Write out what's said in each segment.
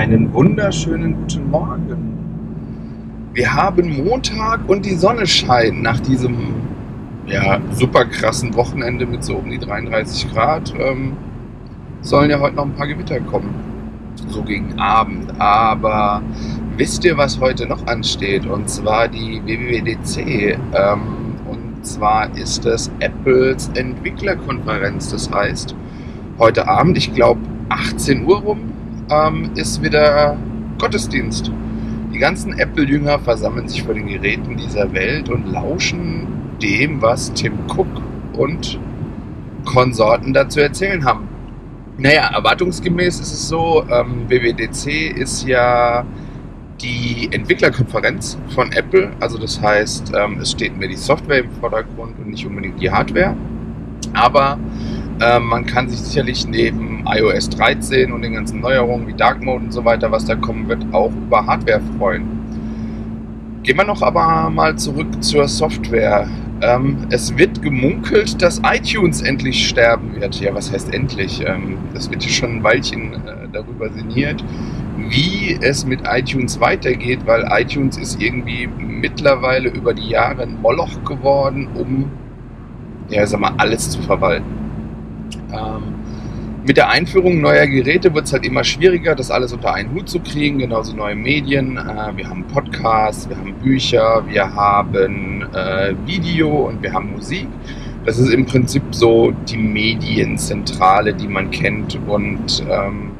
Einen wunderschönen guten Morgen. Wir haben Montag und die Sonne scheint nach diesem ja, super krassen Wochenende mit so um die 33 Grad. Ähm, sollen ja heute noch ein paar Gewitter kommen. So gegen Abend. Aber wisst ihr, was heute noch ansteht? Und zwar die WWDC. Ähm, und zwar ist das Apples Entwicklerkonferenz. Das heißt, heute Abend, ich glaube 18 Uhr rum, ähm, ist wieder Gottesdienst. Die ganzen Apple-Jünger versammeln sich vor den Geräten dieser Welt und lauschen dem, was Tim Cook und Konsorten dazu erzählen haben. Naja, erwartungsgemäß ist es so, ähm, WWDC ist ja die Entwicklerkonferenz von Apple. Also das heißt, ähm, es steht mehr die Software im Vordergrund und nicht unbedingt die Hardware. Aber ähm, man kann sich sicherlich neben iOS 13 und den ganzen Neuerungen wie Dark Mode und so weiter, was da kommen wird, auch über Hardware freuen. Gehen wir noch aber mal zurück zur Software. Ähm, es wird gemunkelt, dass iTunes endlich sterben wird. Ja, was heißt endlich? Ähm, das wird ja schon ein Weilchen äh, darüber sinniert, wie es mit iTunes weitergeht, weil iTunes ist irgendwie mittlerweile über die Jahre ein Moloch geworden, um ja, sag mal, alles zu verwalten. Ähm, mit der Einführung neuer Geräte wird es halt immer schwieriger, das alles unter einen Hut zu kriegen. Genauso neue Medien. Äh, wir haben Podcasts, wir haben Bücher, wir haben äh, Video und wir haben Musik. Das ist im Prinzip so die Medienzentrale, die man kennt. Und ähm,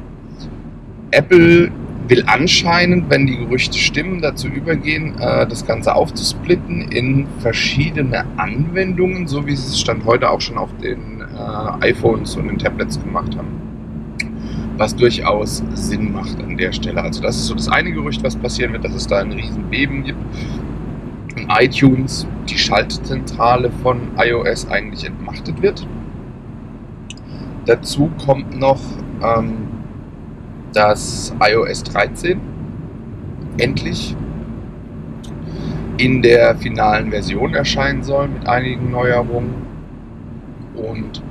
Apple will anscheinend, wenn die Gerüchte stimmen, dazu übergehen, äh, das Ganze aufzusplitten in verschiedene Anwendungen, so wie sie es Stand heute auch schon auf den äh, iPhones und den Tablets gemacht haben. Was durchaus Sinn macht an der Stelle. Also das ist so das eine Gerücht, was passieren wird, dass es da ein Riesenbeben gibt. Und iTunes, die Schaltzentrale von iOS, eigentlich entmachtet wird. Dazu kommt noch ähm, dass iOS 13 endlich in der finalen Version erscheinen soll mit einigen Neuerungen und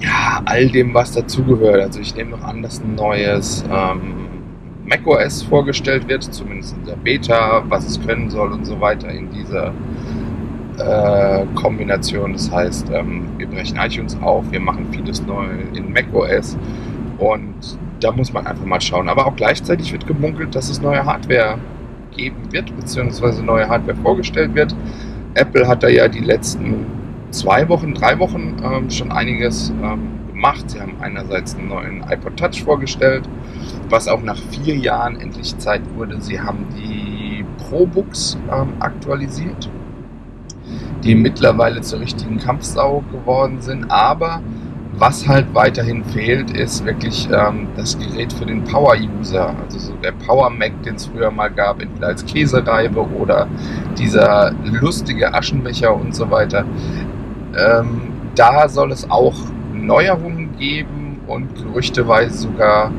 ja, all dem, was dazugehört. Also ich nehme noch an, dass ein neues ähm, macOS vorgestellt wird, zumindest in der Beta, was es können soll und so weiter in dieser äh, Kombination. Das heißt, ähm, wir brechen iTunes auf, wir machen vieles neu in macOS und da muss man einfach mal schauen. Aber auch gleichzeitig wird gemunkelt, dass es neue Hardware geben wird, beziehungsweise neue Hardware vorgestellt wird. Apple hat da ja die letzten zwei Wochen, drei Wochen ähm, schon einiges ähm, gemacht. Sie haben einerseits einen neuen iPod Touch vorgestellt, was auch nach vier Jahren endlich Zeit wurde. Sie haben die ProBooks ähm, aktualisiert, die mittlerweile zur richtigen Kampfsau geworden sind, aber was halt weiterhin fehlt, ist wirklich ähm, das Gerät für den Power-User. Also so der Power-Mac, den es früher mal gab, entweder als Käsereibe oder dieser lustige Aschenbecher und so weiter. Ähm, da soll es auch Neuerungen geben und gerüchteweise sogar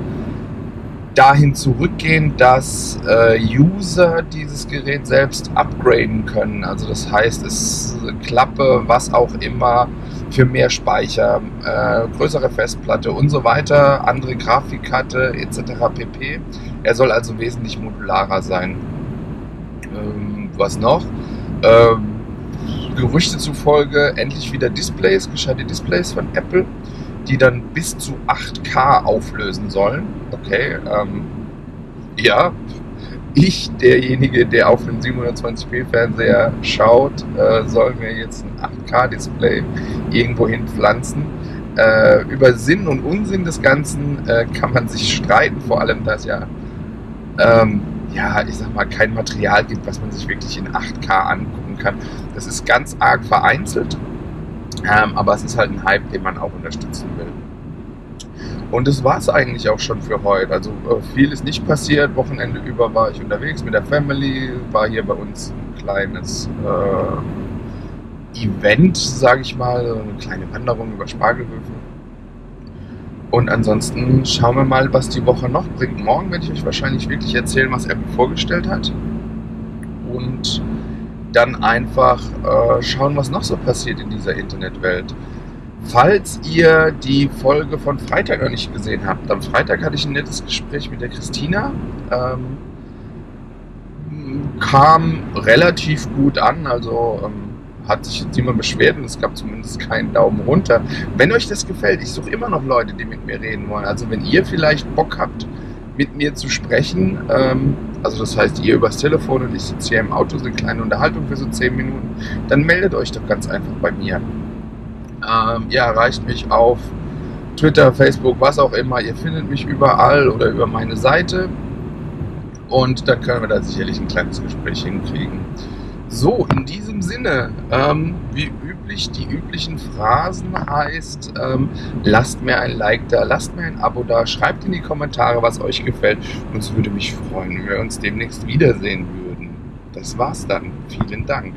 dahin zurückgehen, dass äh, User dieses Gerät selbst upgraden können. Also das heißt, es Klappe, was auch immer, für mehr Speicher, äh, größere Festplatte und so weiter, andere Grafikkarte etc. pp. Er soll also wesentlich modularer sein. Ähm, was noch? Ähm, Gerüchte zufolge endlich wieder Displays, gescheite Displays von Apple die dann bis zu 8K auflösen sollen. Okay, ähm, ja, ich, derjenige, der auf den 720p Fernseher schaut, äh, soll mir jetzt ein 8K-Display irgendwo hin pflanzen. Äh, über Sinn und Unsinn des Ganzen äh, kann man sich streiten, vor allem, dass ja, ähm, ja, ich sag mal, kein Material gibt, was man sich wirklich in 8K angucken kann. Das ist ganz arg vereinzelt. Ähm, aber es ist halt ein Hype, den man auch unterstützen will. Und das war es eigentlich auch schon für heute. Also äh, viel ist nicht passiert. Wochenende über war ich unterwegs mit der Family, war hier bei uns ein kleines äh, Event, sage ich mal, eine kleine Wanderung über Spargelhöfen. Und ansonsten schauen wir mal, was die Woche noch bringt. Morgen werde ich euch wahrscheinlich wirklich erzählen, was Apple vorgestellt hat. Und dann einfach äh, schauen, was noch so passiert in dieser Internetwelt. Falls ihr die Folge von Freitag noch nicht gesehen habt, am Freitag hatte ich ein nettes Gespräch mit der Christina. Ähm, kam relativ gut an, also ähm, hat sich jetzt niemand beschwert und es gab zumindest keinen Daumen runter. Wenn euch das gefällt, ich suche immer noch Leute, die mit mir reden wollen. Also wenn ihr vielleicht Bock habt, mit mir zu sprechen, ähm, also das heißt, ihr übers Telefon und ich sitze hier im Auto, so eine kleine Unterhaltung für so 10 Minuten, dann meldet euch doch ganz einfach bei mir. Ähm, ihr erreicht mich auf Twitter, Facebook, was auch immer. Ihr findet mich überall oder über meine Seite. Und dann können wir da sicherlich ein kleines Gespräch hinkriegen. So, in diesem Sinne, ähm, wie üblich, die üblichen Phrasen heißt, ähm, lasst mir ein Like da, lasst mir ein Abo da, schreibt in die Kommentare, was euch gefällt. Und es würde mich freuen, wenn wir uns demnächst wiedersehen würden. Das war's dann. Vielen Dank.